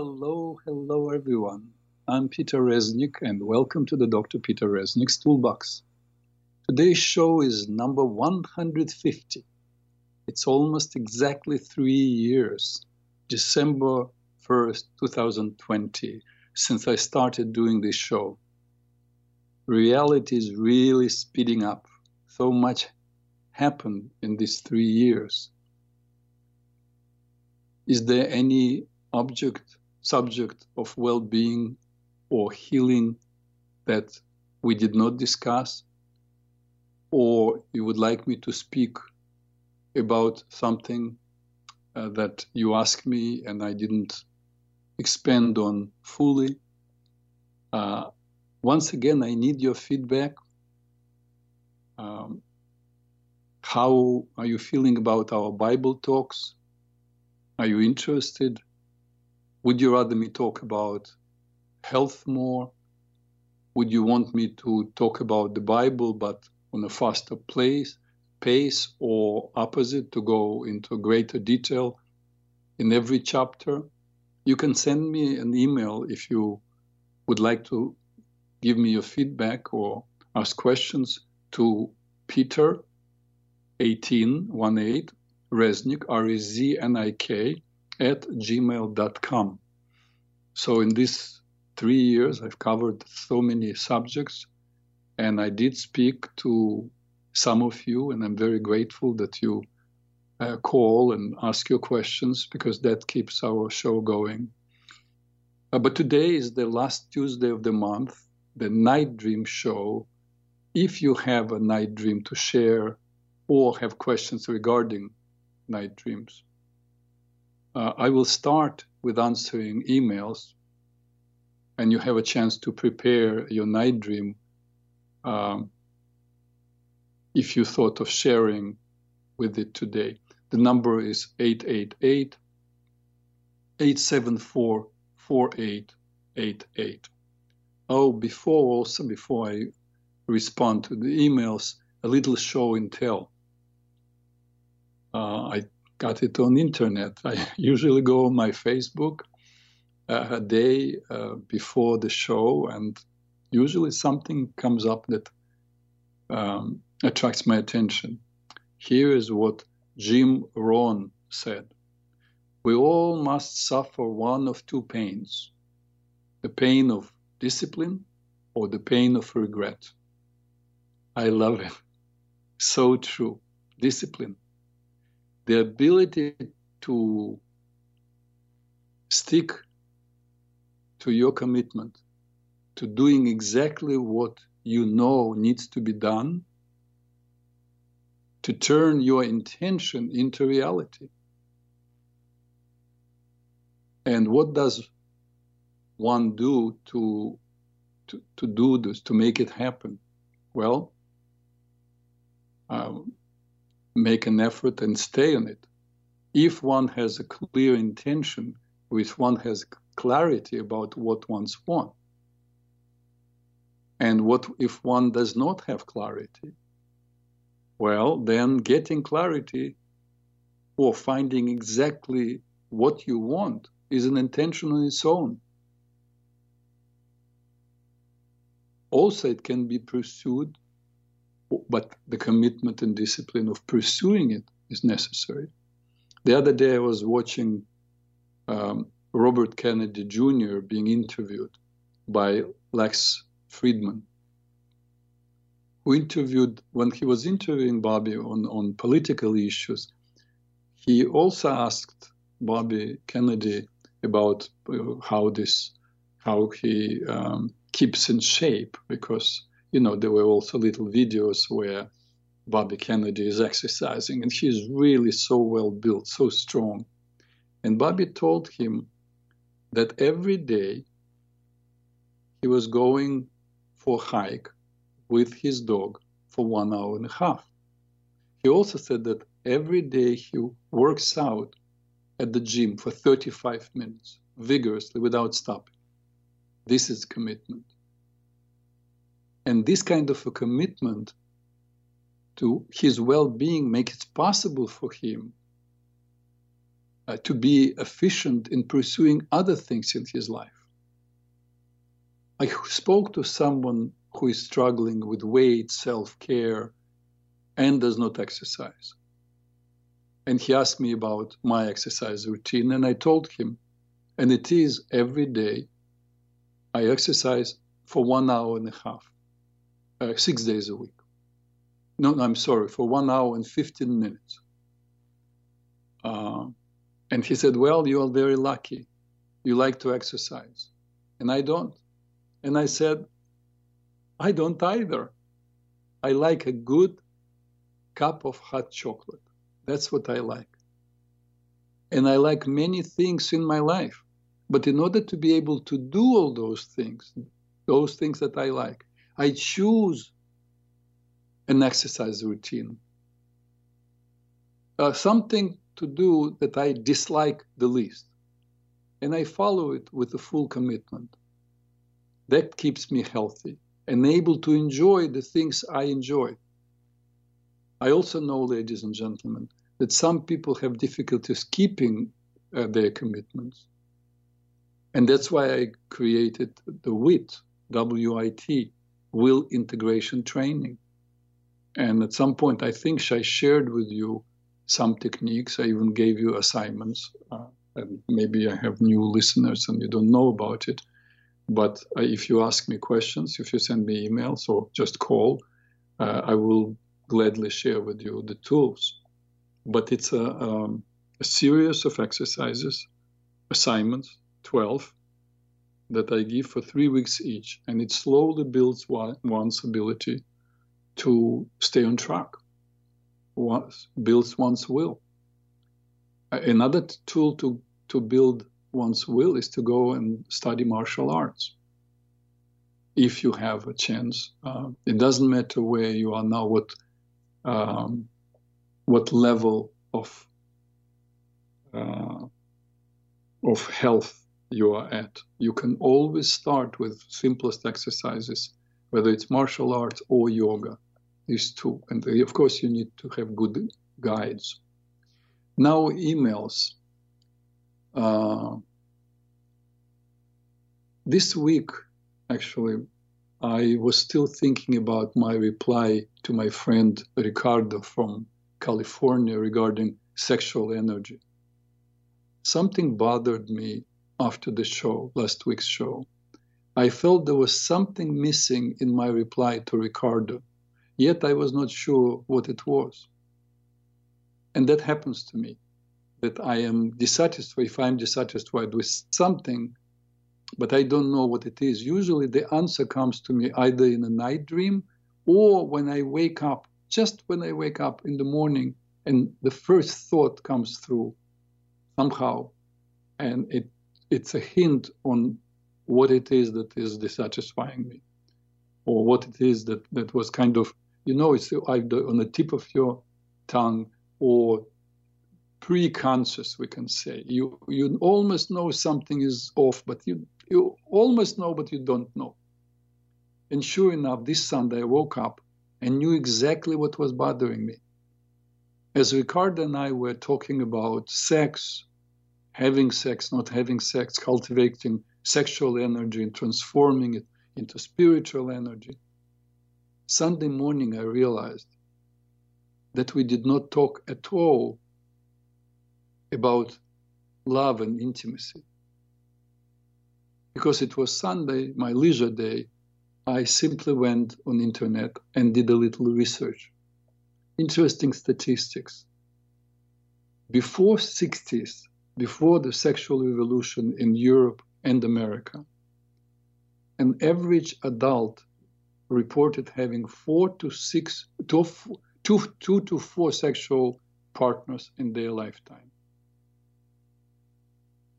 Hello, hello everyone. I'm Peter Reznik and welcome to the Dr. Peter Reznik's Toolbox. Today's show is number 150. It's almost exactly three years, December 1st, 2020, since I started doing this show. Reality is really speeding up. So much happened in these three years. Is there any object, subject of well being or healing that we did not discuss? Or you would like me to speak about something uh, that you asked me and I didn't expand on fully? Uh, once again, I need your feedback. Um, how are you feeling about our Bible talks? Are you interested? Would you rather me talk about health more? Would you want me to talk about the Bible but on a faster place, pace, or opposite to go into greater detail in every chapter? You can send me an email if you would like to give me your feedback or ask questions to Peter 1818 Reznik, R-E-Z-N-I-K, at gmail.com. So in these three years, I've covered so many subjects, and I did speak to some of you, and I'm very grateful that you uh, call and ask your questions because that keeps our show going. Uh, but today is the last Tuesday of the month, the Night Dream Show. If you have a night dream to share or have questions regarding night dreams. Uh, I will start with answering emails, and you have a chance to prepare your night dream um, if you thought of sharing with it today. The number is 888 874 4888. Oh, before also, before I respond to the emails, a little show and tell. Uh, I got it on internet. I usually go on my Facebook uh, a day uh, before the show, and usually something comes up that um, attracts my attention. Here is what Jim Rohn said We all must suffer one of two pains the pain of discipline or the pain of regret. I love it. So true. Discipline the ability to stick to your commitment, to doing exactly what you know needs to be done, to turn your intention into reality. And what does one do to, to, to do this, to make it happen? Well, um, make an effort and stay on it. If one has a clear intention, if one has clarity about what one's want, and what if one does not have clarity? Well, then getting clarity or finding exactly what you want is an intention on its own. Also, it can be pursued but the commitment and discipline of pursuing it is necessary. The other day, I was watching um, Robert Kennedy Jr. being interviewed by Lex Fridman, who interviewed, when he was interviewing Bobby on, on political issues, he also asked Bobby Kennedy about uh, how this, how he um, keeps in shape, because you know, there were also little videos where Bobby Kennedy is exercising, and he's really so well built, so strong. And Bobby told him that every day he was going for a hike with his dog for one hour and a half. He also said that every day he works out at the gym for 35 minutes vigorously without stopping. This is commitment. And this kind of a commitment to his well being makes it possible for him uh, to be efficient in pursuing other things in his life. I spoke to someone who is struggling with weight, self care, and does not exercise. And he asked me about my exercise routine, and I told him, and it is every day I exercise for one hour and a half, uh, six days a week. No, I'm sorry, for one hour and 15 minutes. Uh, and he said, Well, you are very lucky. You like to exercise. And I don't. And I said, I don't either. I like a good cup of hot chocolate. That's what I like. And I like many things in my life. But in order to be able to do all those things, those things that I like, I choose an exercise routine. Uh, something to do that I dislike the least. And I follow it with a full commitment. That keeps me healthy and able to enjoy the things I enjoy. I also know, ladies and gentlemen, that some people have difficulties keeping uh, their commitments. And that's why I created the WIT, W-I-T, Will Integration Training. And at some point, I think I shared with you some techniques. I even gave you assignments. Uh, and maybe I have new listeners and you don't know about it. But uh, if you ask me questions, if you send me emails or just call, uh, I will gladly share with you the tools. But it's a, um, a series of exercises, assignments, 12, that I give for three weeks each. And it slowly builds one's ability to stay on track, builds one's will. Another tool to, to build one's will is to go and study martial arts if you have a chance. Uh, it doesn't matter where you are now, what um, what level of uh, of health you are at. You can always start with simplest exercises, whether it's martial arts or yoga. These two, and of course you need to have good guides. Now emails. Uh, this week, actually, I was still thinking about my reply to my friend Ricardo from California regarding sexual energy. Something bothered me after the show, last week's show. I felt there was something missing in my reply to Ricardo, yet I was not sure what it was. And that happens to me, that I am dissatisfied, if I'm dissatisfied with something, but I don't know what it is. Usually the answer comes to me either in a night dream or when I wake up, just when I wake up in the morning and the first thought comes through somehow. And it, it's a hint on what it is that is dissatisfying me or what it is that, that was kind of, you know, it's either on the tip of your tongue or pre-conscious, we can say. You you almost know something is off, but you you almost know, but you don't know. And sure enough, this Sunday I woke up and knew exactly what was bothering me. As Ricardo and I were talking about sex, having sex, not having sex, cultivating sexual energy and transforming it into spiritual energy, Sunday morning I realized that we did not talk at all about love and intimacy because it was Sunday, my leisure day, I simply went on internet and did a little research. Interesting statistics. Before 60s, before the sexual revolution in Europe and America, an average adult reported having four to six, two, two, two to four sexual partners in their lifetime.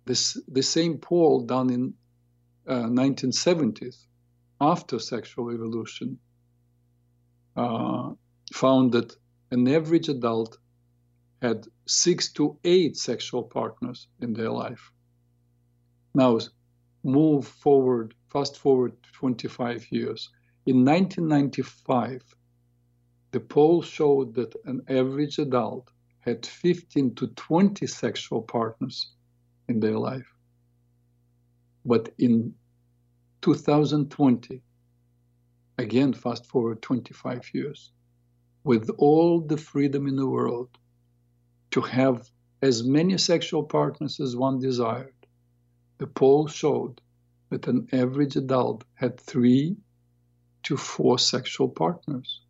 This, the same poll done in 1970s, uh, after sexual revolution, uh, found that an average adult had six to eight sexual partners in their life. Now, move forward, fast forward 25 years. In 1995, the poll showed that an average adult had 15 to 20 sexual partners in their life. But in 2020, again, fast forward 25 years, with all the freedom in the world to have as many sexual partners as one desired, the poll showed that an average adult had three to four sexual partners.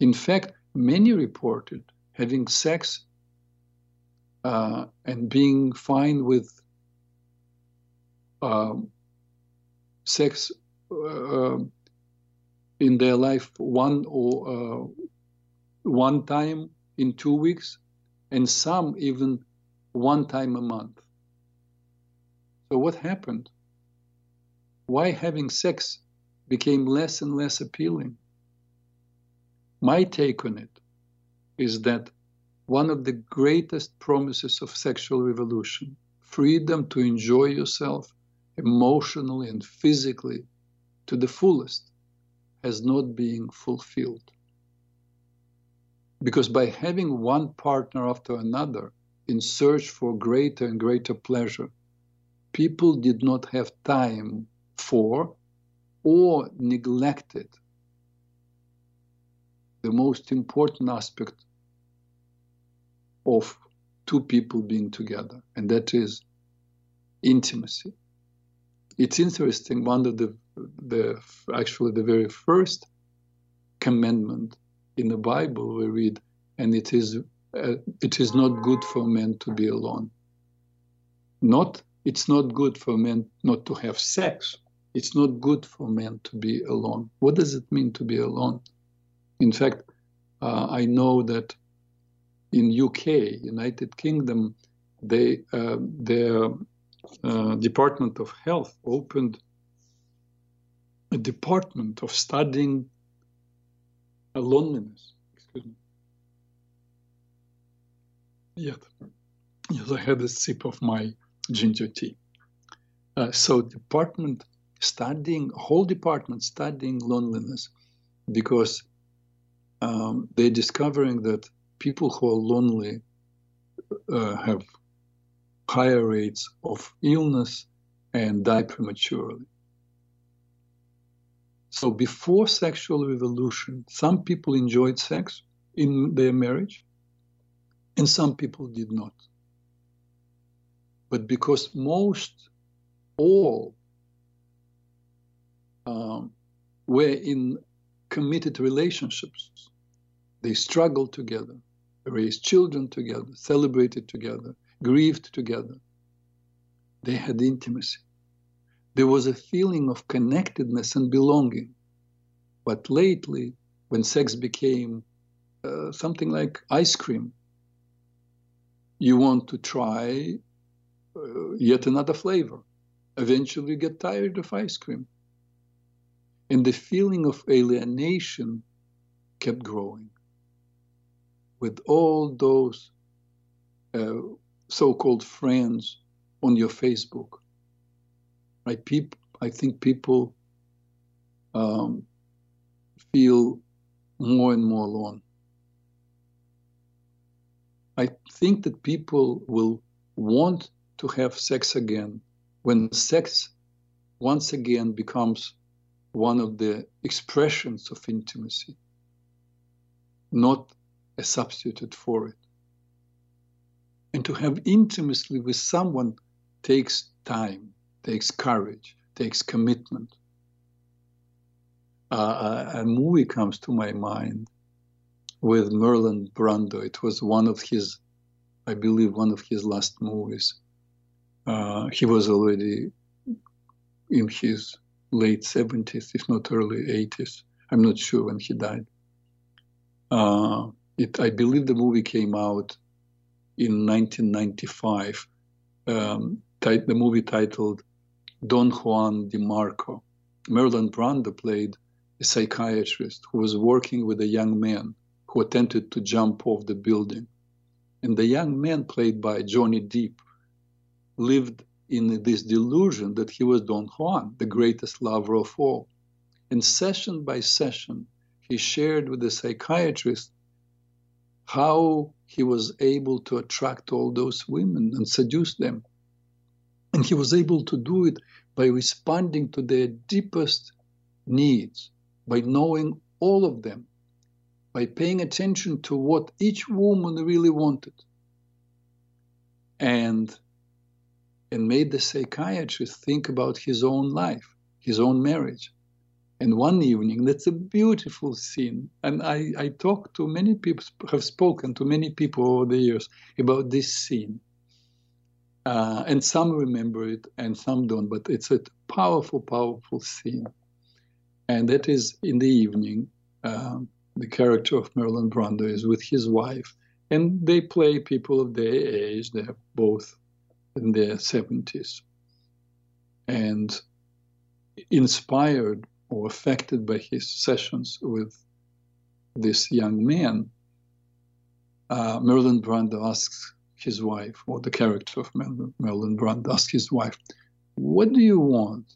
In fact, many reported having sex uh, and being fine with um, sex uh, in their life one or uh, one time in two weeks, and some even one time a month. So what happened? Why having sex became less and less appealing? My take on it is that one of the greatest promises of sexual revolution, freedom to enjoy yourself emotionally and physically to the fullest, has not been fulfilled. Because by having one partner after another in search for greater and greater pleasure, people did not have time for or neglected the most important aspect of two people being together, and that is intimacy. It's interesting. One of the the actually the very first commandment in the Bible we read, and it is uh, it is not good for men to be alone. Not it's not good for men not to have sex. It's not good for men to be alone. What does it mean to be alone? In fact, uh, I know that in UK, United Kingdom, they uh, their uh, Department of Health opened a department of studying loneliness. Excuse me. Yet, yes, I had a sip of my ginger tea. Uh, so, department studying whole department studying loneliness because um, they're discovering that people who are lonely uh, have higher rates of illness and die prematurely. So before sexual revolution, some people enjoyed sex in their marriage and some people did not. But because most, all, um, were in committed relationships, they struggled together, raised children together, celebrated together, grieved together. They had intimacy. There was a feeling of connectedness and belonging. But lately, when sex became uh, something like ice cream, you want to try uh, yet another flavor. Eventually, you get tired of ice cream. And the feeling of alienation kept growing. With all those uh, so-called friends on your Facebook. Right? People, I think people um, feel more and more alone. I think that people will want to have sex again when sex once again becomes one of the expressions of intimacy, not a substitute for it. And to have intimacy with someone takes time, takes courage, takes commitment. Uh, a movie comes to my mind with Marlon Brando. It was one of his, I believe, one of his last movies. Uh, he was already in his late 70s, if not early 80s. I'm not sure when he died. Uh, it, I believe the movie came out in 1995, um, the movie titled Don Juan DeMarco. Marlon Brando played a psychiatrist who was working with a young man who attempted to jump off the building. And the young man, played by Johnny Depp, lived in this delusion that he was Don Juan, the greatest lover of all. And session by session, he shared with the psychiatrist how he was able to attract all those women and seduce them. And he was able to do it by responding to their deepest needs, by knowing all of them, by paying attention to what each woman really wanted. And and made the psychiatrist think about his own life, his own marriage. And one evening, that's a beautiful scene. And I, I talked to many people, have spoken to many people over the years about this scene. Uh, and some remember it and some don't, but it's a powerful, powerful scene. And that is in the evening, um, the character of Marlon Brando is with his wife, and they play people of their age. They're both in their 70s. And inspired or affected by his sessions with this young man, uh, Marlon Brando asks his wife, or the character of Marlon Brand asks his wife, What do you want?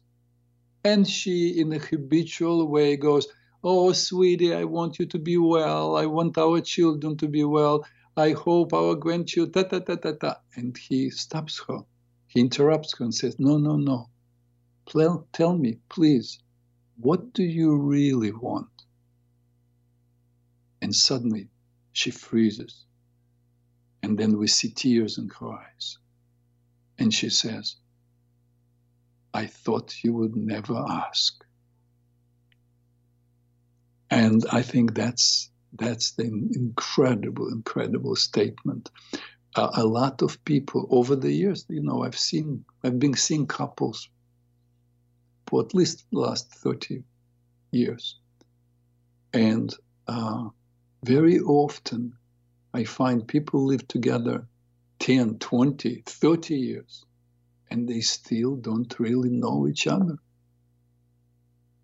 And she, in a habitual way, goes, Oh, sweetie, I want you to be well. I want our children to be well. I hope our grandchildren, ta ta ta ta ta. And he stops her. He interrupts her and says, No, no, no. Tell me, please, what do you really want? And suddenly she freezes. And then we see tears her eyes. And she says, I thought you would never ask. And I think that's that's the incredible, incredible statement. Uh, a lot of people over the years, you know, I've seen, I've been seeing couples for at least the last 30 years. And uh, very often I find people live together 10, 20, 30 years, and they still don't really know each other.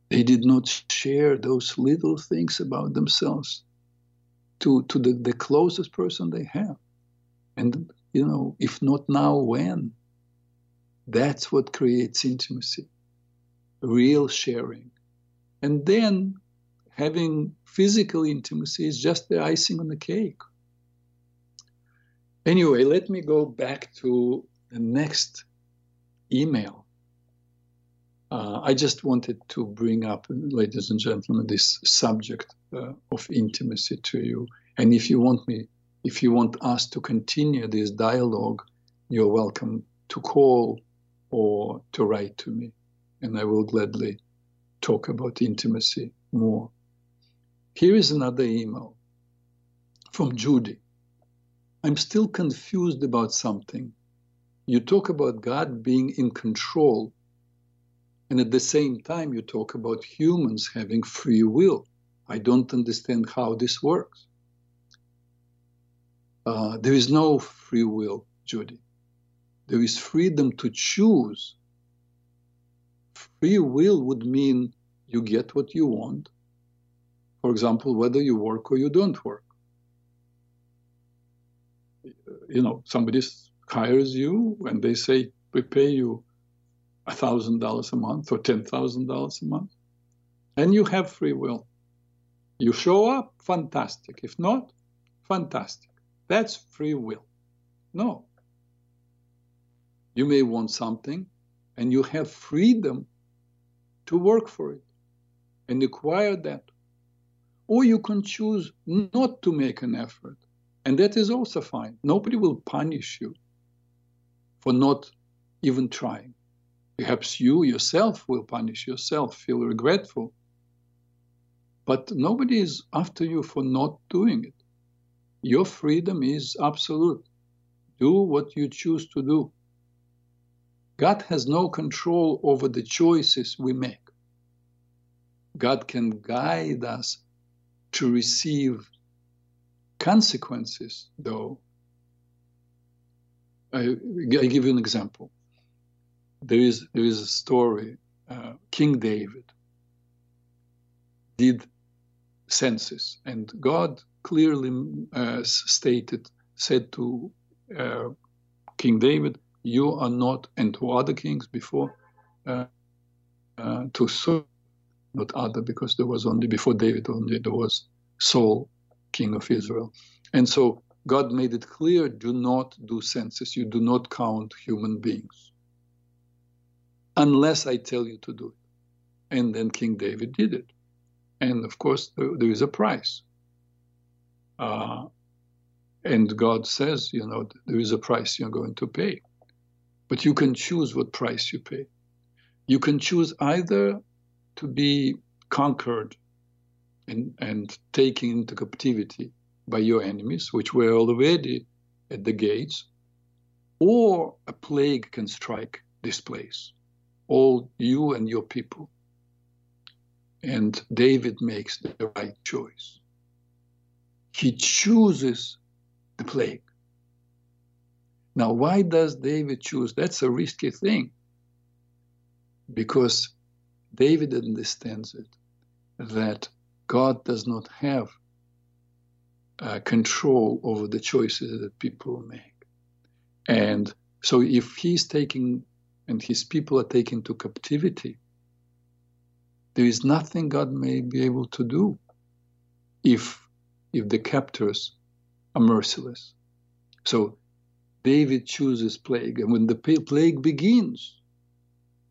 They did not share those little things about themselves to, to the, the closest person they have. And, you know, if not now, when? That's what creates intimacy, real sharing. And then having physical intimacy is just the icing on the cake. Anyway, let me go back to the next email. Uh, I just wanted to bring up, ladies and gentlemen, this subject uh, of intimacy to you. And if you want me, if you want us to continue this dialogue, you're welcome to call or to write to me, and I will gladly talk about intimacy more. Here is another email from Judy. I'm still confused about something. You talk about God being in control, and at the same time, you talk about humans having free will. I don't understand how this works. Uh, there is no free will, Judy. There is freedom to choose. Free will would mean you get what you want. For example, whether you work or you don't work. You know, somebody hires you and they say, we pay you a $1,000 a month or $10,000 a month. And you have free will. You show up, fantastic. If not, fantastic. That's free will. No. You may want something and you have freedom to work for it and acquire that. Or you can choose not to make an effort. And that is also fine. Nobody will punish you for not even trying. Perhaps you yourself will punish yourself, feel regretful. But nobody is after you for not doing it. Your freedom is absolute. Do what you choose to do. God has no control over the choices we make. God can guide us to receive consequences, though. I, I give you an example. There is, there is a story uh, King David did census, and God clearly uh, stated, said to uh, King David, "You are not," and to other kings before, uh, uh, to Saul, not other, because there was only before David only there was Saul, king of Israel. And so God made it clear do not do census, you do not count human beings unless I tell you to do it. And then King David did it. And of course, there, is a price. Uh, and God says, you know, there is a price you're going to pay. But you can choose what price you pay. You can choose either to be conquered and, and taken into captivity by your enemies, which were already at the gates, or a plague can strike this place, all you and your people. And David makes the right choice. He chooses the plague. Now, why does David choose? That's a risky thing. Because David understands it that God does not have uh, control over the choices that people make. And so if he's taking and his people are taken to captivity, there is nothing God may be able to do if if the captors are merciless. So David chooses plague, and when the plague begins,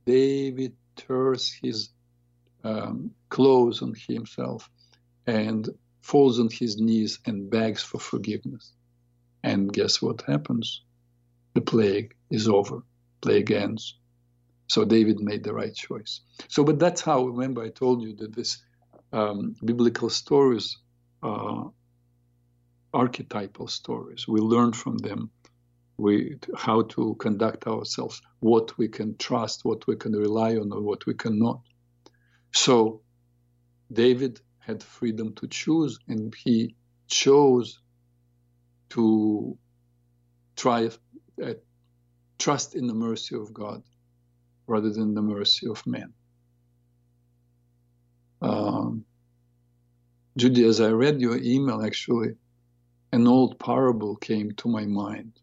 David tears his um, clothes on himself and falls on his knees and begs for forgiveness. And guess what happens? The plague is over. Plague ends. So David made the right choice. So, but that's how. Remember, I told you that this um, biblical stories are archetypal stories. We learn from them. We how to conduct ourselves, what we can trust, what we can rely on, or what we cannot. So, David had freedom to choose, and he chose to try uh, trust in the mercy of God rather than the mercy of man. Um, Judy, as I read your email, actually, an old parable came to my mind.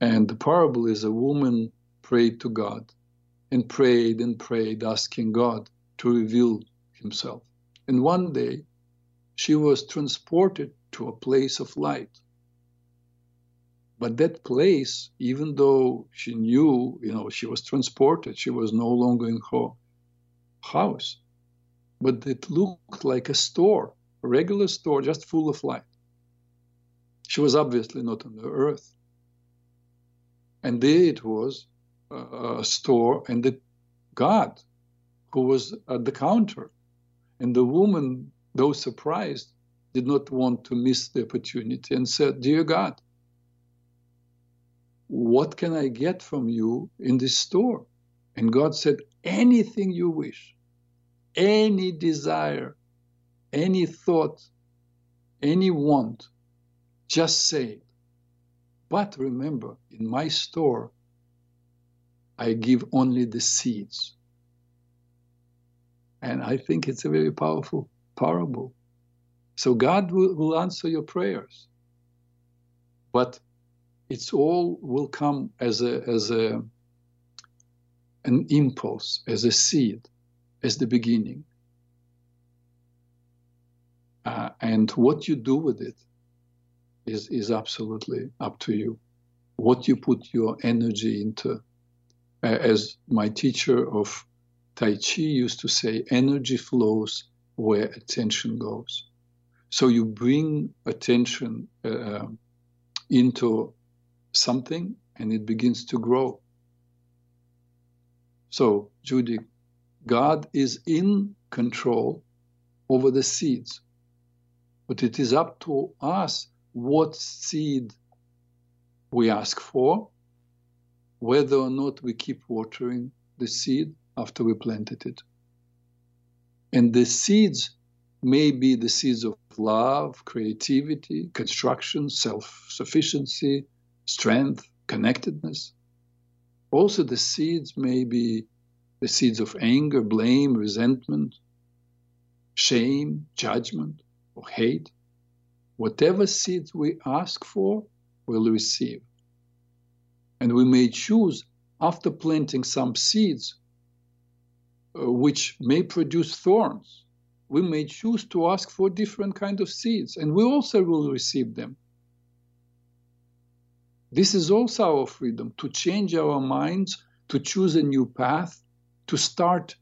And the parable is a woman prayed to God and prayed and prayed, asking God to reveal himself. And one day, she was transported to a place of light. But that place, even though she knew, you know, she was transported, she was no longer in her house, but it looked like a store, a regular store, just full of light. She was obviously not on the earth. And there it was, a store, and the God who was at the counter and the woman, though surprised, did not want to miss the opportunity and said, Dear God, what can I get from you in this store? And God said, Anything you wish, any desire, any thought, any want, just say it. But remember, in my store, I give only the seeds. And I think it's a very powerful parable. So God will, will answer your prayers. But it's all will come as a as a an impulse, as a seed, as the beginning. Uh, and what you do with it is is absolutely up to you. What you put your energy into. Uh, as my teacher of Tai Chi used to say, energy flows where attention goes. So you bring attention uh, into something and it begins to grow. So, Judy, God is in control over the seeds, but it is up to us what seed we ask for, whether or not we keep watering the seed, after we planted it. And the seeds may be the seeds of love, creativity, construction, self sufficiency, strength, connectedness. Also, the seeds may be the seeds of anger, blame, resentment, shame, judgment, or hate. Whatever seeds we ask for, we'll receive. And we may choose, after planting some seeds, Uh, which may produce thorns, we may choose to ask for different kind of seeds, and we also will receive them. This is also our freedom to change our minds, to choose a new path, to start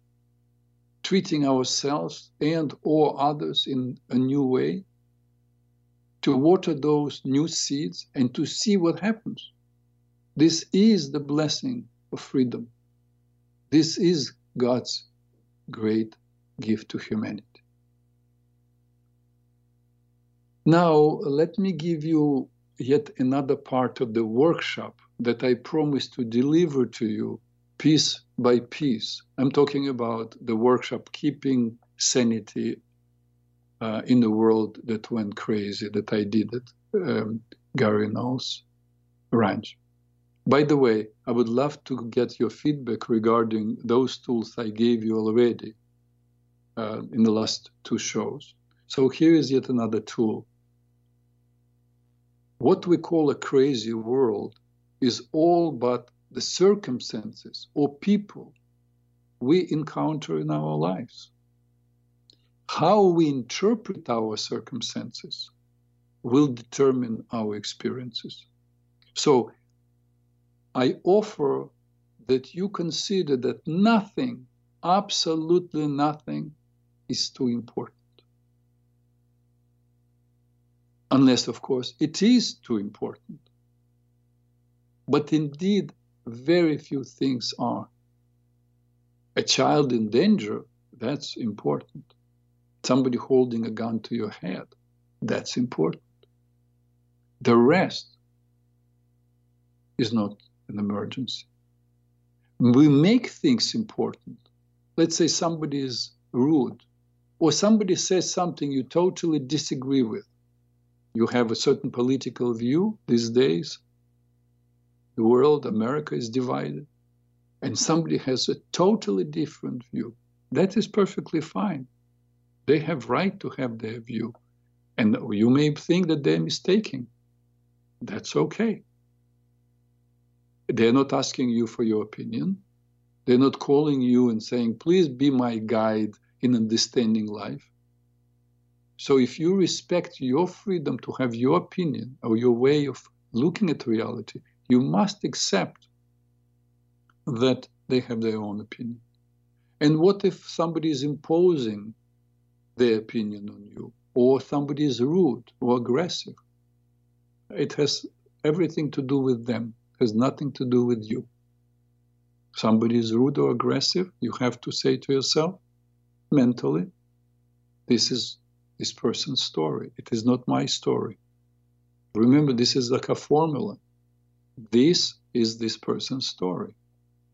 treating ourselves and or others in a new way, to water those new seeds and to see what happens. This is the blessing of freedom. This is God's great gift to humanity. Now, let me give you yet another part of the workshop that I promised to deliver to you piece by piece. I'm talking about the workshop Keeping Sanity uh, in the World That Went Crazy that I did at um, Gary Knowles Ranch. By the way, I would love to get your feedback regarding those tools I gave you already uh, in the last two shows. So here is yet another tool. What we call a crazy world is all but the circumstances or people we encounter in our lives. How we interpret our circumstances will determine our experiences. So I offer that you consider that nothing, absolutely nothing, is too important. Unless, of course, it is too important. But indeed, very few things are. A child in danger, that's important. Somebody holding a gun to your head, that's important. The rest is not an emergency. We make things important. Let's say somebody is rude, or somebody says something you totally disagree with. You have a certain political view these days, the world, America is divided, and somebody has a totally different view. That is perfectly fine. They have right to have their view. And you may think that they're mistaken. That's okay. They're not asking you for your opinion. They're not calling you and saying, please be my guide in understanding life. So if you respect your freedom to have your opinion or your way of looking at reality, you must accept that they have their own opinion. And what if somebody is imposing their opinion on you, or somebody is rude or aggressive? It has everything to do with them, has nothing to do with you. Somebody is rude or aggressive, you have to say to yourself mentally, this is this person's story. It is not my story. Remember, this is like a formula this is this person's story.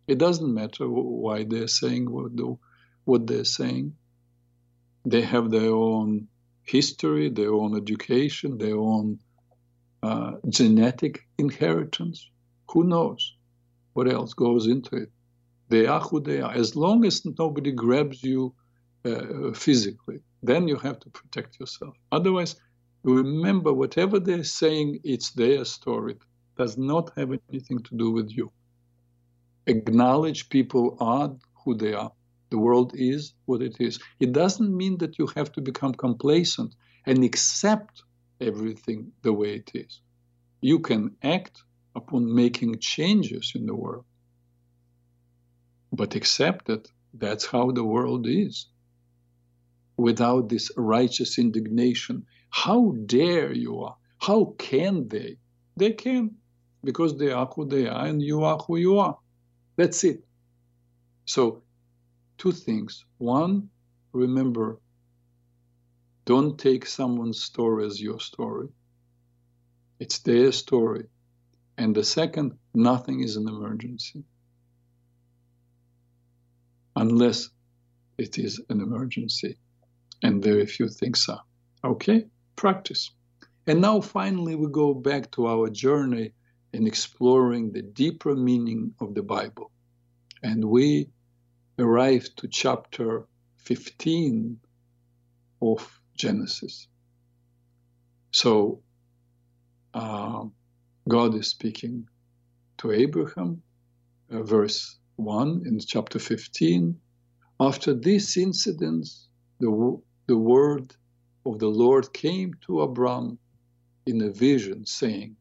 It doesn't matter why they're saying what, what they're saying. They have their own history, their own education, their own uh, genetic inheritance. Who knows what else goes into it? They are who they are. As long as nobody grabs you uh, physically, then you have to protect yourself. Otherwise, remember whatever they're saying, it's their story It does not have anything to do with you. Acknowledge people are who they are. The world is what it is. It doesn't mean that you have to become complacent and accept everything the way it is. You can act upon making changes in the world, but accept that that's how the world is. Without this righteous indignation, how dare you? How can they? They can because they are who they are and you are who you are. That's it. So, two things. One, remember, don't take someone's story as your story. It's their story. And the second, nothing is an emergency. Unless it is an emergency. And very few things are. Okay? Practice. And now finally we go back to our journey in exploring the deeper meaning of the Bible. And we arrive to chapter 15 of Genesis. So uh, God is speaking to Abraham, uh, verse 1 in chapter 15. After these incidents, the, the word of the Lord came to Abram in a vision, saying,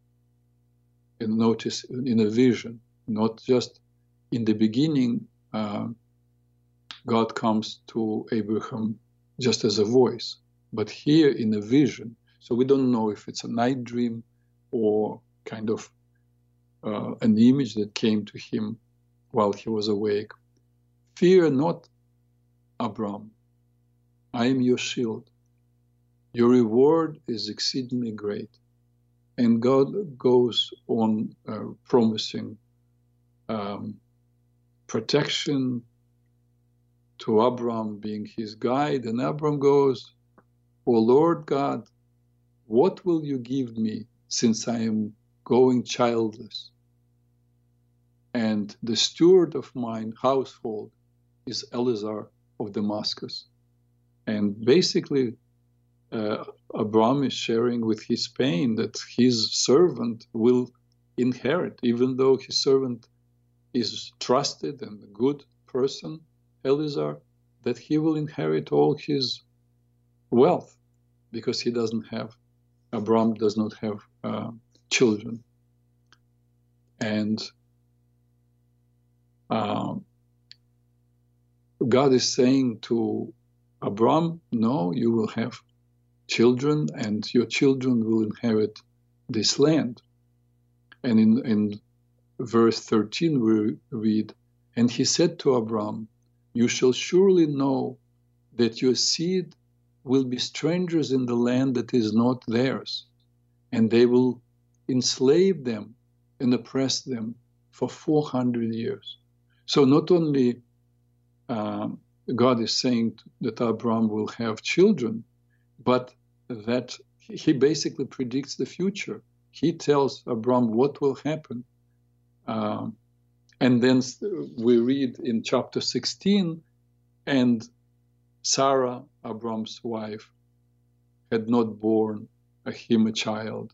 and notice in a vision, not just in the beginning, uh, God comes to Abraham just as a voice, but here in a vision. So we don't know if it's a night dream or kind of uh, an image that came to him while he was awake. Fear not, Abram. I am your shield. Your reward is exceedingly great. And God goes on uh, promising um, protection to Abram, being his guide. And Abram goes, O Lord God, what will you give me since I am going childless? And the steward of mine household is Eliezer of Damascus. And basically, uh, Abram is sharing with his pain that his servant will inherit, even though his servant is trusted and a good person, Eliezer, that he will inherit all his wealth because he doesn't have, Abram does not have uh, children. And uh, God is saying to Abram, no, you will have children and your children will inherit this land. And in, in verse 13, we read, And he said to Abram, You shall surely know that your seed will be strangers in the land that is not theirs, and they will enslave them and oppressed them for 400 years. So not only um, God is saying that Abram will have children, but that he basically predicts the future. He tells Abram what will happen. Um, and then we read in chapter 16, and Sarah, Abram's wife, had not born him a child.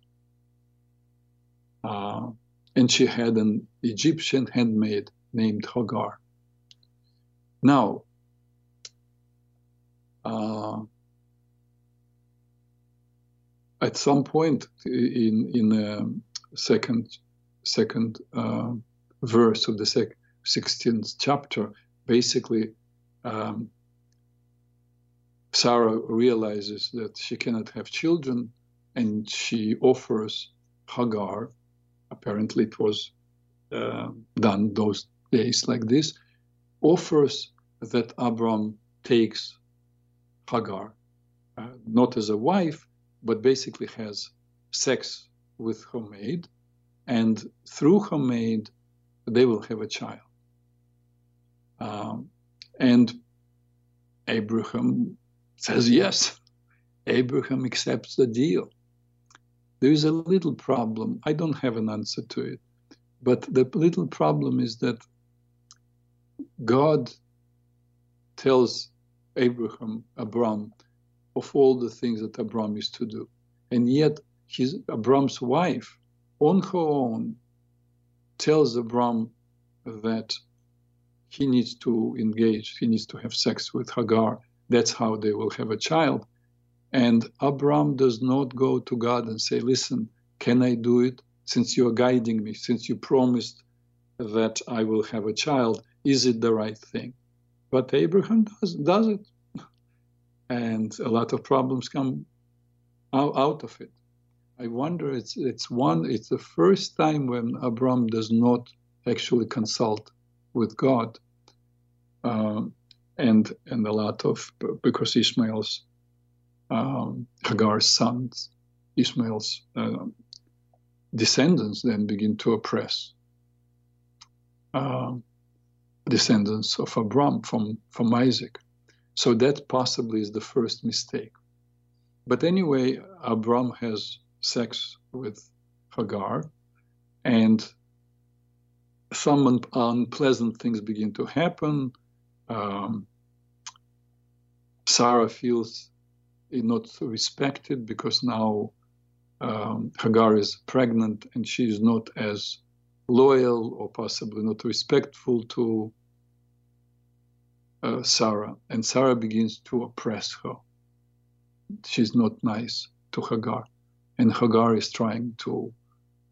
Uh, and she had an Egyptian handmaid named Hagar. Now, uh, at some point in in a second second uh, verse of the sec- 16th chapter, basically, um, Sarah realizes that she cannot have children, and she offers Hagar. Apparently, it was uh, done those days like this. Offers that Abram takes Hagar, uh, not as a wife, but basically has sex with her maid, and through her maid, they will have a child. Um, and Abraham says yes. Abraham accepts the deal. There is a little problem. I don't have an answer to it. But the little problem is that God tells Abraham, Abram, of all the things that Abram is to do. And yet, his, Abram's wife, on her own, tells Abram that he needs to engage, he needs to have sex with Hagar. That's how they will have a child. And Abram does not go to God and say, Listen, can I do it? Since you are guiding me, since you promised that I will have a child, is it the right thing? But Abraham does, does it and a lot of problems come out, of it. I wonder it's it's one it's the first time when Abram does not actually consult with God, um, and and a lot of because Ishmael's um, Hagar's sons, Ishmael's uh, descendants then begin to oppress uh, descendants of Abram from from Isaac. So that possibly is the first mistake. But anyway, Abram has sex with Hagar, and some un- unpleasant things begin to happen. Um, Sarah feels not respected because now um, Hagar is pregnant and she is not as loyal or possibly not respectful to uh, Sarah, and Sarah begins to oppress her. she's not nice to Hagar, and Hagar is trying to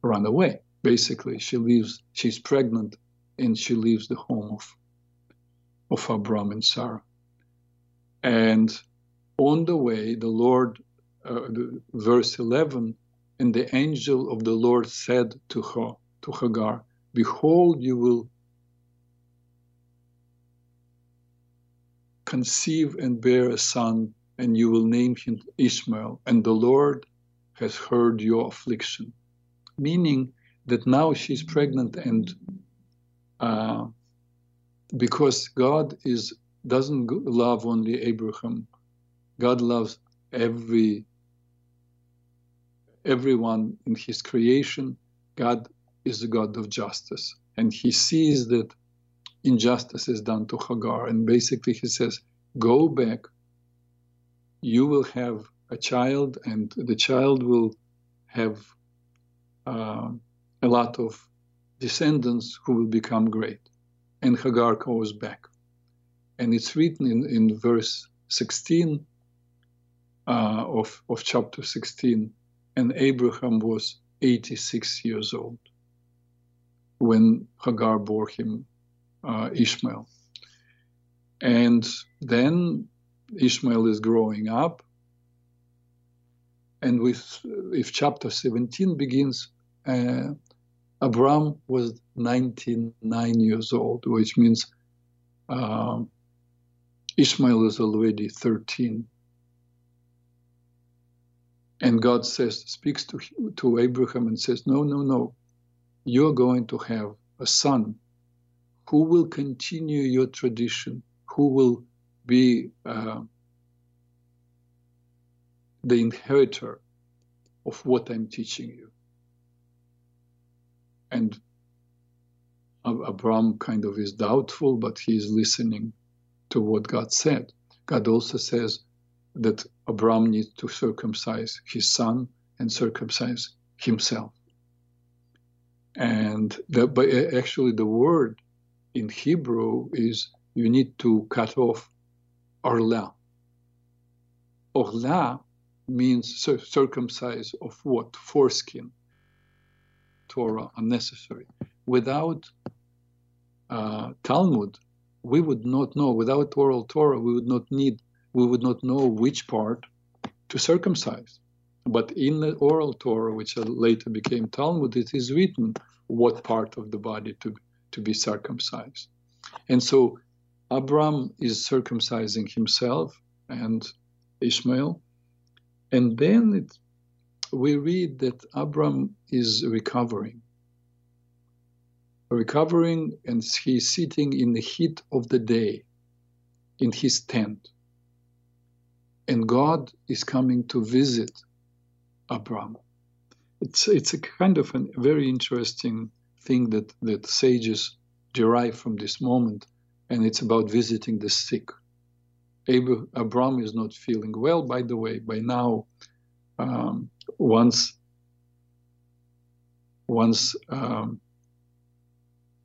run away. Basically, she leaves. She's pregnant, and she leaves the home of of Abram and Sarah. And on the way, the Lord, uh, verse 11, and the angel of the Lord said to her, to Hagar, Behold, you will conceive and bear a son, and you will name him Ishmael, and the Lord has heard your affliction. Meaning that now she's pregnant, and uh, because God is doesn't love only Abraham, God loves every everyone in His creation. God is the God of justice, and He sees that injustice is done to Hagar. And basically, he says, Go back, you will have a child, and the child will have uh, a lot of descendants who will become great. And Hagar goes back. And it's written in, in verse 16 uh, of, of chapter 16 and Abraham was 86 years old when Hagar bore him uh, Ishmael. And then Ishmael is growing up. And with if chapter 17 begins, uh, Abram was 99 years old, which means uh, Ishmael is already 13. And God says, speaks to, to Abraham and says, No, no, no. You're going to have a son who will continue your tradition, who will be uh, the inheritor of what I'm teaching you. And Abram kind of is doubtful, but he is listening to what God said. God also says that Abram needs to circumcise his son and circumcise himself. And but actually, the word in Hebrew is you need to cut off orla. Orla means circumcise of what? Foreskin. Torah unnecessary. Without uh, Talmud, we would not know. Without oral Torah, we would not need. We would not know which part to circumcise. But in the oral Torah, which later became Talmud, it is written what part of the body to to be circumcised. And so Abram is circumcising himself and Ishmael. And then it, we read that Abram is recovering. Recovering, and he's sitting in the heat of the day in his tent. And God is coming to visit Abram. It's, it's a kind of a very interesting thing that, that sages derive from this moment, and it's about visiting the sick. Abraham Abram is not feeling well, by the way. By now, um, once once um,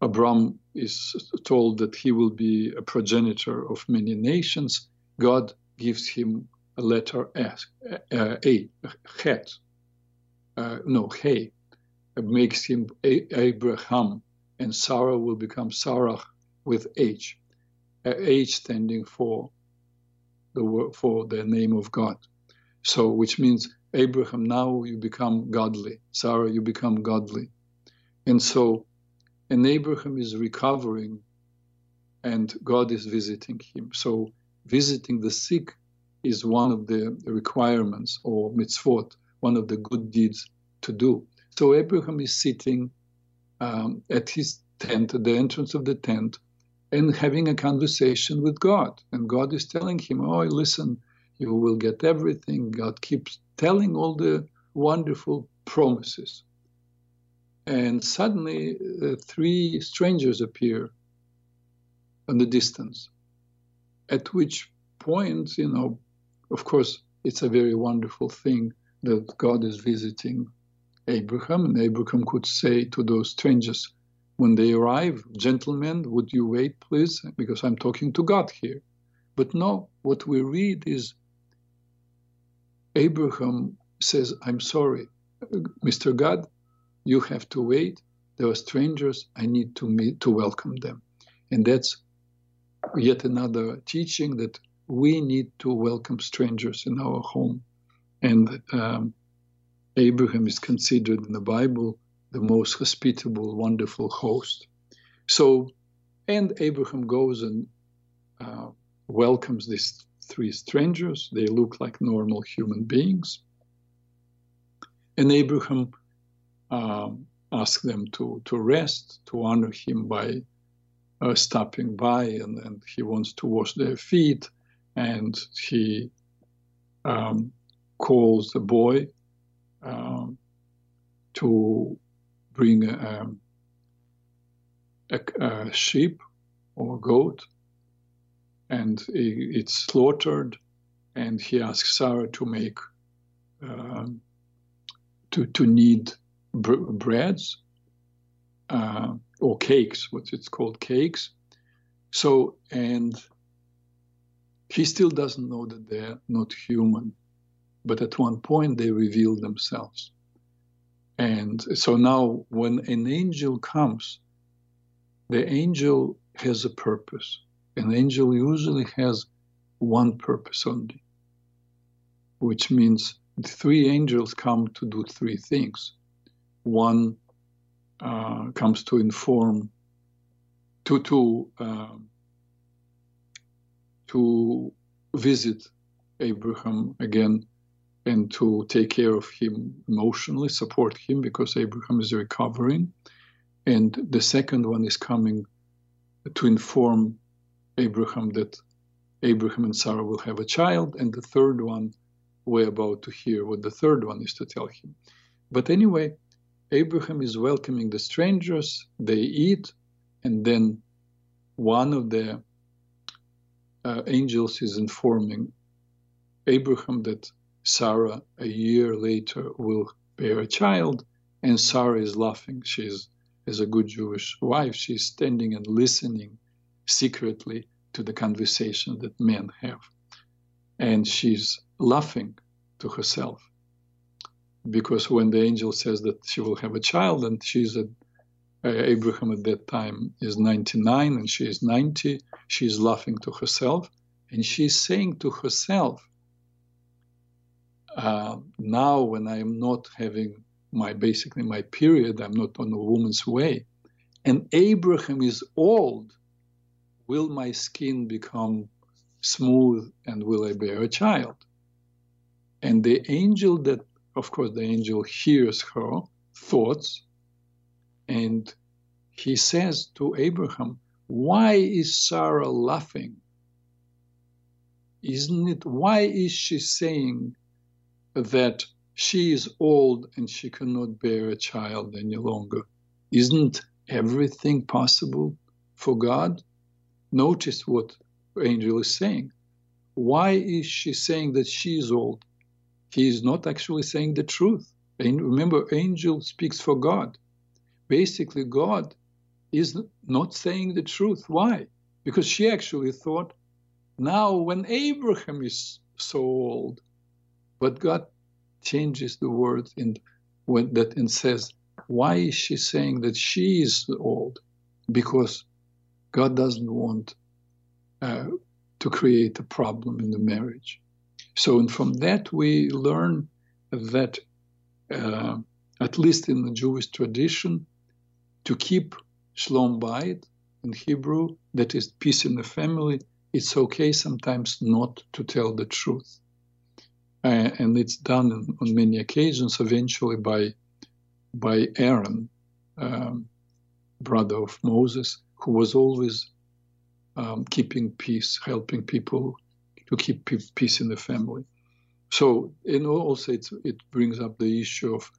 Abram is told that he will be a progenitor of many nations, God gives him letter S, uh, A, Het, uh, no, Hey, makes him Abraham, and Sarah will become Sarah with H, H standing for the for the name of God. So, which means Abraham, now you become godly. Sarah, you become godly. And so, and Abraham is recovering, and God is visiting him. So, visiting the sick is one of the requirements or mitzvot, one of the good deeds to do. So Abraham is sitting um, at his tent, at the entrance of the tent, and having a conversation with God. And God is telling him, Oh, listen, you will get everything. God keeps telling all the wonderful promises. And suddenly, uh, three strangers appear in the distance, at which point, you know, of course, it's a very wonderful thing that God is visiting Abraham, and Abraham could say to those strangers when they arrive, Gentlemen, would you wait, please? Because I'm talking to God here. But no, what we read is Abraham says, I'm sorry, Mr. God, you have to wait. There are strangers. I need to meet to welcome them. And that's yet another teaching that we need to welcome strangers in our home. And um, Abraham is considered in the Bible the most hospitable, wonderful host. So, and Abraham goes and uh, welcomes these three strangers. They look like normal human beings. And Abraham um, asks them to, to rest, to honor him by uh, stopping by, and, and he wants to wash their feet. And he um, calls the boy um, to bring a, a, a, sheep or goat, and it's slaughtered. And he asks Sarah to make um, to to knead br- breads uh, or cakes, what it's called cakes. So and he still doesn't know that they're not human but at one point they reveal themselves. And so now, when an angel comes, the angel has a purpose. An angel usually has one purpose only, which means three angels come to do three things. One uh, comes to inform, to to uh, to visit Abraham again and to take care of him emotionally, support him because Abraham is recovering. And the second one is coming to inform Abraham that Abraham and Sarah will have a child. And the third one, we're about to hear what the third one is to tell him. But anyway, Abraham is welcoming the strangers, they eat, and then one of the uh, angels is informing Abraham that Sarah, a year later, will bear a child, and Sarah is laughing. She's, as a good Jewish wife, she's standing and listening secretly to the conversation that men have. And she's laughing to herself because when the angel says that she will have a child and she's a uh, Abraham at that time is 99 and she is 90. She's laughing to herself and she's saying to herself, uh, now when I am not having my basically my period, I'm not on a woman's way, and Abraham is old, will my skin become smooth and will I bear a child? And the angel that, of course, the angel hears her thoughts and he says to Abraham, Why is Sarah laughing? Isn't it? Why is she saying that she is old and she cannot bear a child any longer. Isn't everything possible for God? Notice what angel is saying. Why is she saying that she is old? He is not actually saying the truth. And remember, angel speaks for God. Basically, God is not saying the truth. Why? Because she actually thought, now when Abraham is so old, but God changes the word in when that and says, why is she saying that she is old? Because God doesn't want uh, to create a problem in the marriage. So, and from that we learn that, uh, at least in the Jewish tradition, to keep shalom bayit in Hebrew, that is peace in the family, it's okay sometimes not to tell the truth uh, and it's done on, many occasions. Eventually, by by Aaron, um, brother of Moses, who was always um, keeping peace, helping people to keep peace in the family. So, and also it brings up the issue of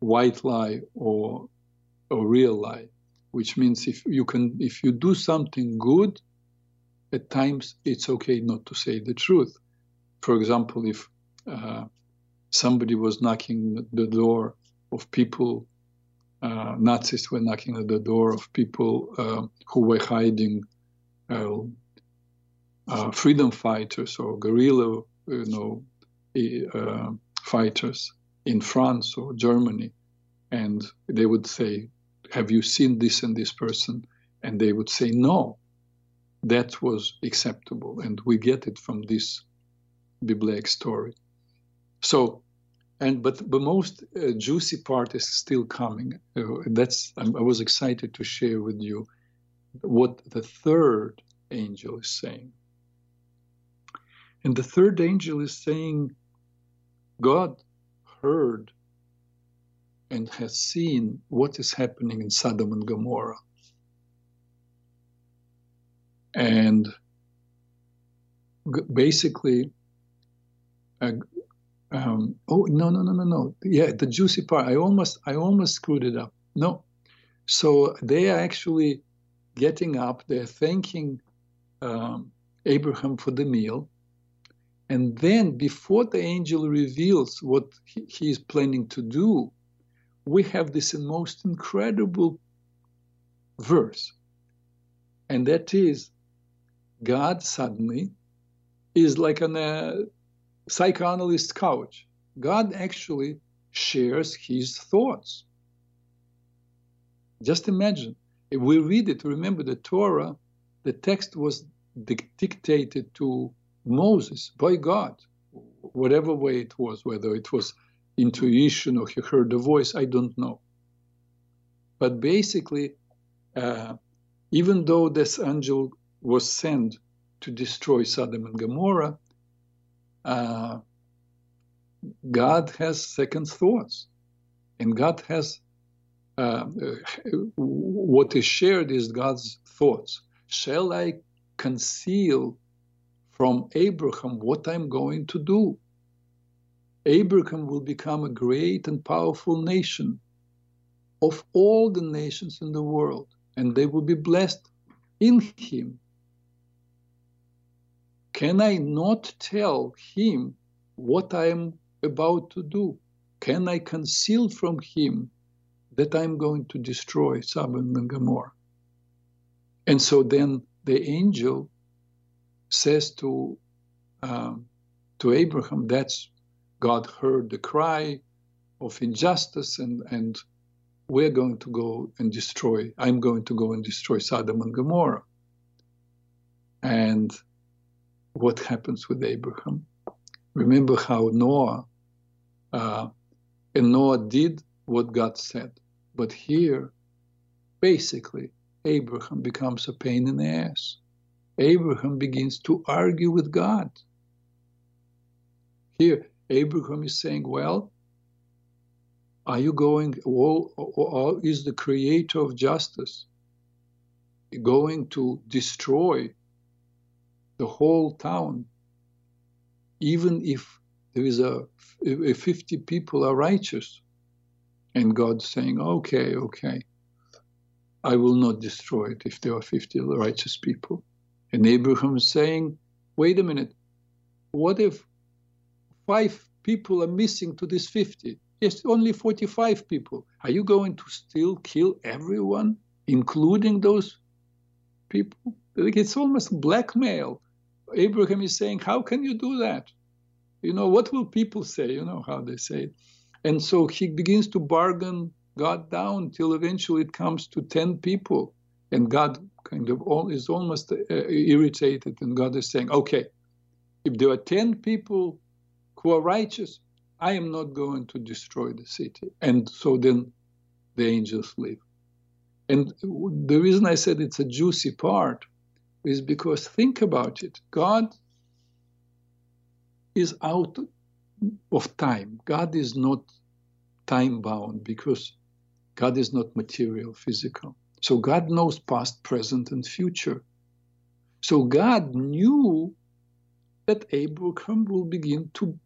white lie or or real lie, which means if you can, if you do something good, at times it's okay not to say the truth. For example, if uh, somebody was knocking the door of people, uh, Nazis were knocking at the door of people uh, who were hiding uh, uh, freedom fighters or guerrilla, you know, uh, fighters in France or Germany, and they would say, "Have you seen this and this person?" And they would say, "No." That was acceptable, and we get it from this biblical story. So, and but the most uh, juicy part is still coming. Uh, that's I was excited to share with you what the third angel is saying. And the third angel is saying, God heard and has seen what is happening in Sodom and Gomorrah. And basically, uh, um, oh no no no no no. Yeah the juicy part I almost I almost screwed it up. No. So they are actually getting up they're thanking um, Abraham for the meal. And then before the angel reveals what he, he is planning to do we have this most incredible verse and that is God suddenly is like a uh, psychoanalyst couch. God actually shares his thoughts. Just imagine. If we read it, remember the Torah, the text was dictated to Moses by God, whatever way it was, whether it was intuition or he heard a voice, I don't know. But basically, uh, even though this angel was sent to destroy Sodom and Gomorrah, uh, God has second thoughts, and God has uh, what is shared is God's thoughts. Shall I conceal from Abraham what I'm going to do? Abraham will become a great and powerful nation of all the nations in the world, and they will be blessed in him. Can I not tell him what I am about to do? Can I conceal from him that I'm going to destroy Sodom and Gomorrah? And so then the angel says to um, to Abraham, that's God heard the cry of injustice, and and we're going to go and destroy. I'm going to go and destroy Sodom and Gomorrah. And what happens with Abraham. Remember how Noah, uh, and Noah did what God said. But here, basically, Abraham becomes a pain in the ass. Abraham begins to argue with God. Here, Abraham is saying, Well, are you going, or, or is the creator of justice going to destroy the whole town, even if there is a, a 50 people are righteous, and God saying, okay, okay, I will not destroy it if there are 50 righteous people. And Abraham is saying, wait a minute, what if five people are missing to this 50? Yes, only 45 people. Are you going to still kill everyone, including those people? It's almost blackmail. Abraham is saying, How can you do that? You know, what will people say? You know how they say it. And so he begins to bargain God down till eventually it comes to 10 people. And God kind of is almost uh, irritated. And God is saying, Okay, if there are 10 people who are righteous, I am not going to destroy the city. And so then the angels leave. And the reason I said it's a juicy part is because think about it God is out of time. God is not time bound because God is not material, physical. So God knows past, present, and future. So God knew that Abraham will begin to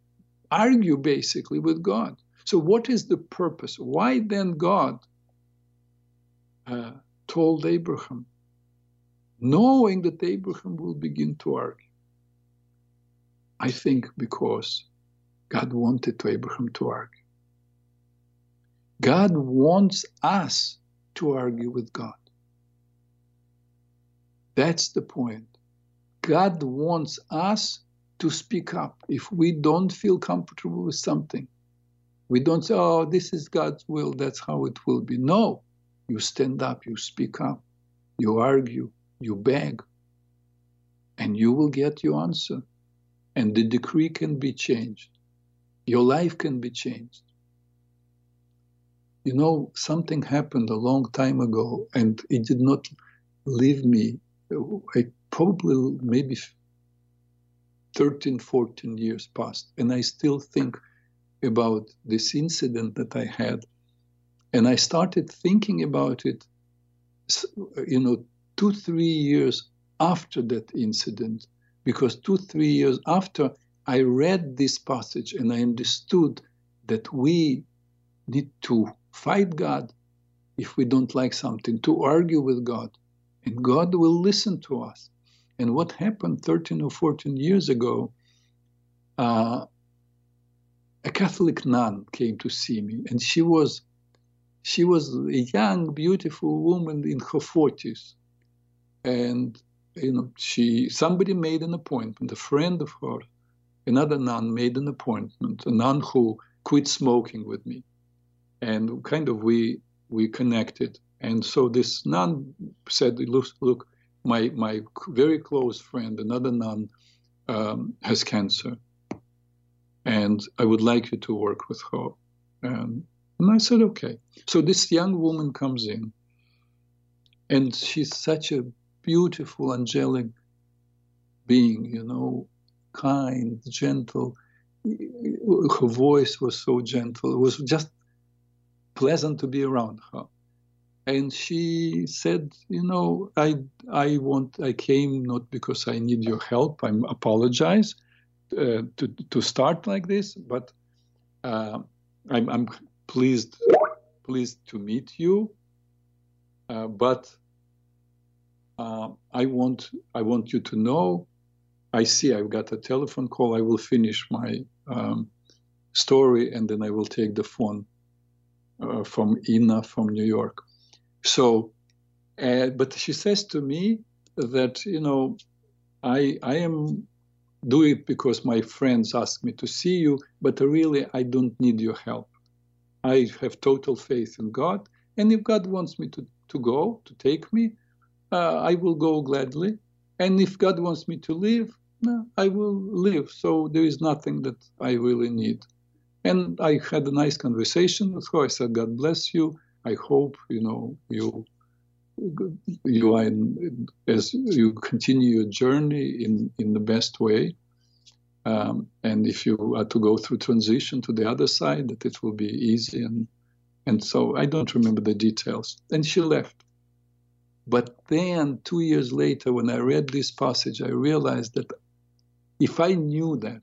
argue basically with God. So, what is the purpose? Why then God uh, told Abraham, knowing that Abraham will begin to argue. I think because God wanted to Abraham to argue. God wants us to argue with God. That's the point. God wants us to speak up. If we don't feel comfortable with something, we don't say, oh, this is God's will, that's how it will be. No, you stand up, you speak up, you argue, you beg, and you will get your answer. And the decree can be changed. Your life can be changed. You know, something happened a long time ago, and it did not leave me. Uh, I probably maybe 13, 14 years passed, and I still think about this incident that I had. And I started thinking about it, you know, two, three years after that incident, because two, three years after I read this passage and I understood that we need to fight God if we don't like something, to argue with God, and God will listen to us. And what happened 13 or 14 years ago, uh, a Catholic nun came to see me, and she was she was a young, beautiful woman in her forties, and you know she somebody made an appointment. A friend of her, another nun, made an appointment. A nun who quit smoking with me, and kind of we we connected. And so this nun said, "Look, look, my my very close friend, another nun, um, has cancer." and I would like you to work with her. And, and I said, okay. So this young woman comes in, and she's such a beautiful, angelic being, you know, kind, gentle. Her voice was so gentle. It was just pleasant to be around her. And she said, you know, I I want I came not because I need your help. I apologize uh, to to start like this, but uh, I'm, I'm pleased pleased to meet you. Uh, but uh, I want I want you to know. I see I've got a telephone call. I will finish my um, story and then I will take the phone uh, from Ina from New York. So, uh, but she says to me that you know I I am do it because my friends ask me to see you, but really I don't need your help. I have total faith in God, and if God wants me to, to go, to take me, uh, I will go gladly. And if God wants me to leave, no, I will leave. So there is nothing that I really need. And I had a nice conversation with her. I said, God bless you. I hope, you know, you you are in, as you continue your journey in, in the best way. Um, and if you are to go through transition to the other side, that it will be easy. And, and so I don't remember the details. And she left. But then, two years later, when I read this passage, I realized that if I knew that,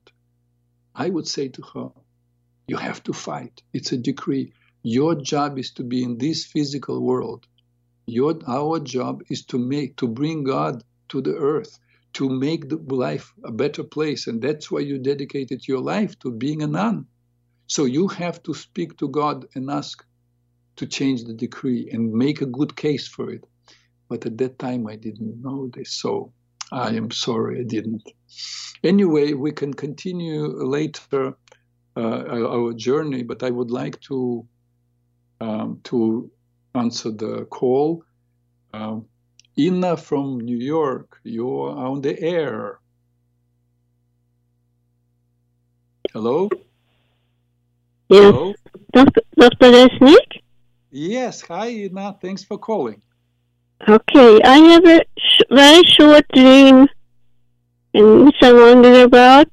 I would say to her, You have to fight. It's a decree. Your job is to be in this physical world your, our job is to make, to bring God to the earth, to make the life a better place. And that's why you dedicated your life to being a nun. So you have to speak to God and ask to change the decree and make a good case for it. But at that time, I didn't know this. So I am sorry I didn't. Anyway, we can continue later uh, our journey, but I would like to um, to answer the call. Um, Ina from New York, you're on the air. Hello? Yes. Hello? Dr. Dr. Reznik? Yes. Hi, Ina. Thanks for calling. Okay. I have a sh very short dream and which I wonder about.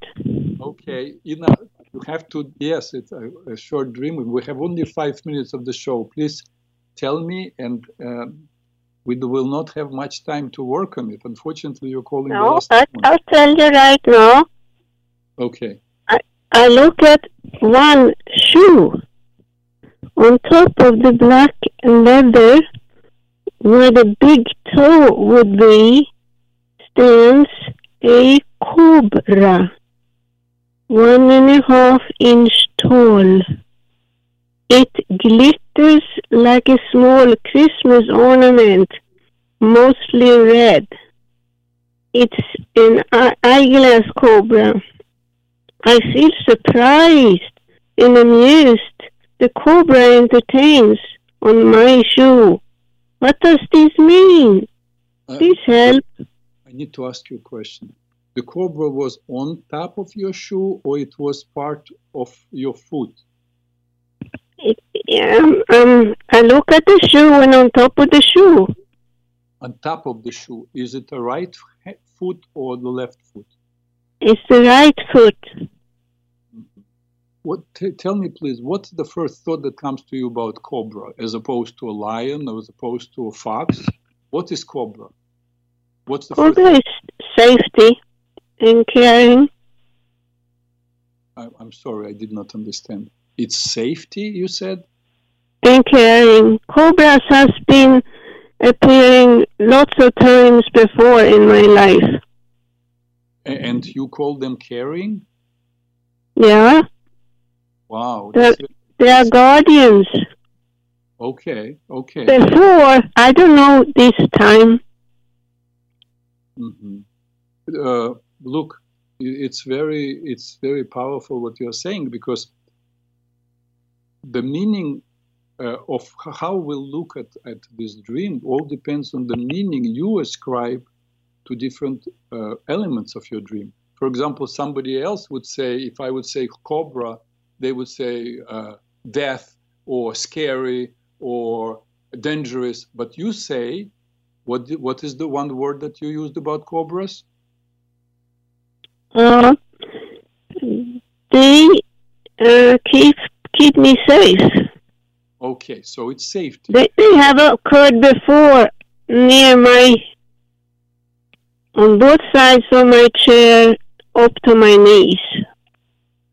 Okay. Ina, you have to, yes, it's a, a short dream. We have only five minutes of the show. Please tell me, and uh, we will not have much time to work on it. Unfortunately, you're calling no, the last I, I'll tell you right now. Okay. I, I look at one shoe on top of the black leather where the big toe would be stands a cobra one and a half inch tall. It glitters like a small Christmas ornament, mostly red. It's an eyeglass cobra, I feel surprised and amused. The cobra entertains on my shoe. What does this mean? Uh, Please help. I need to ask you a question. The cobra was on top of your shoe or it was part of your foot? Um, um, I look at the shoe and on top of the shoe. On top of the shoe, is it the right foot or the left foot? It's the right foot. What, t- tell me, please, what's the first thought that comes to you about cobra as opposed to a lion or as opposed to a fox? What is cobra? What's the first? Cobra is safety and caring. I, I'm sorry, I did not understand. It's safety, you said? and caring. Cobras has been appearing lots of times before in my life. And you call them caring? Yeah, Wow. The- that's- they are guardians. okay, okay. Before, I don't know this time. hmm Uh, look, it's very, it's very powerful what you're saying because the meaning uh, of how we'll look at, at this dream all depends on the meaning you ascribe to different uh, elements of your dream. For example, somebody else would say, if I would say cobra, they would say uh, death or scary or dangerous. But you say, what, what is the one word that you used about cobras? Uh, they uh, keep keep me safe. Okay, so it's safety. They, they have occurred before near my on both sides of my chair up to my knees,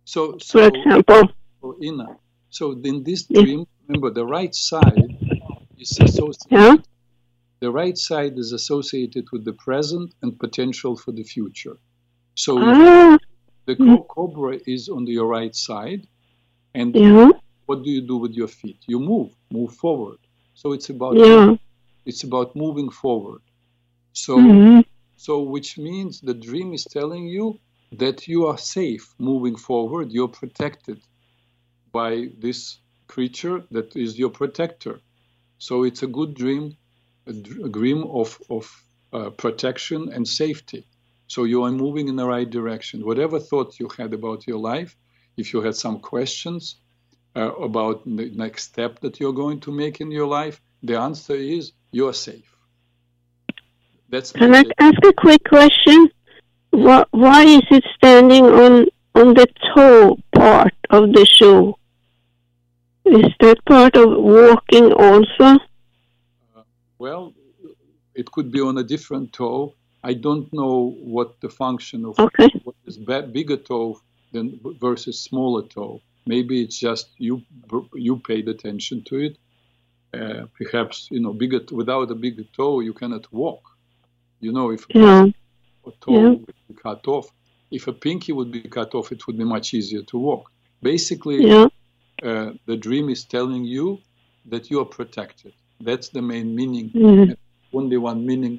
So, for example. so Ina, so in this dream, remember the right side is associated. Yeah. The right side is associated with the present and potential for the future. So Ah, the co- cobra is on your right side, and yeah, what do you do with your feet? You move, move forward. So it's about yeah. it's about moving forward. So hmm So, which means the dream is telling you that you are safe moving forward, you're protected by this creature that is your protector. So, it's a good dream, a, dr- a dream of, of uh, protection and safety. So, you are moving in the right direction. Whatever thoughts you had about your life, if you had some questions uh, about the next step that you're going to make in your life, the answer is you are safe. That's Can I ask a quick question? Why, why is it standing on on the toe part of the shoe? Is that part of walking also? Well, it could be on a different toe. I don't know what the function of Okay. what is bigger toe than versus smaller toe. Maybe it's just you you paid attention to it. Uh, perhaps you know bigger without a bigger toe you cannot walk. You know if Yeah. a toe Yeah. would be cut off, if a pinky would be cut off, it would be much easier to walk. Basically, Yeah. uh, the dream is telling you that you are protected. That's the main meaning Mhm. only one meaning,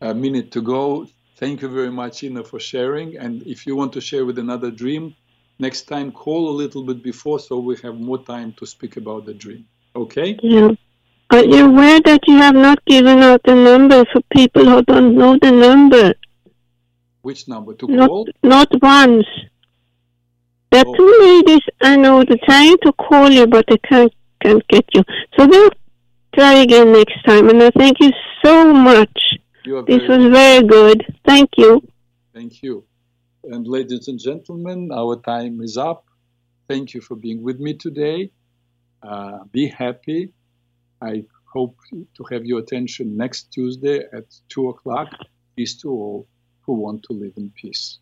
uh, minute to go. Thank you very much, Ina, for sharing. And if you want to share with another dream, next time call a little bit before so we have more time to speak about the dream. Okay? Yeah. Are you aware that you have not given out the number for people who don't know the number? Which number to Not, call? not once. There are Oh. two ladies I know they're trying to call you, but they can't can't get you. So they'll try again next time. And I thank you so much. You are This was very good. Thank you. Thank you. And ladies and gentlemen, our time is up. Thank you for being with me today. Uh, be happy. I hope to have your attention next Tuesday at 2 o'clock. Peace to all who want to live in peace.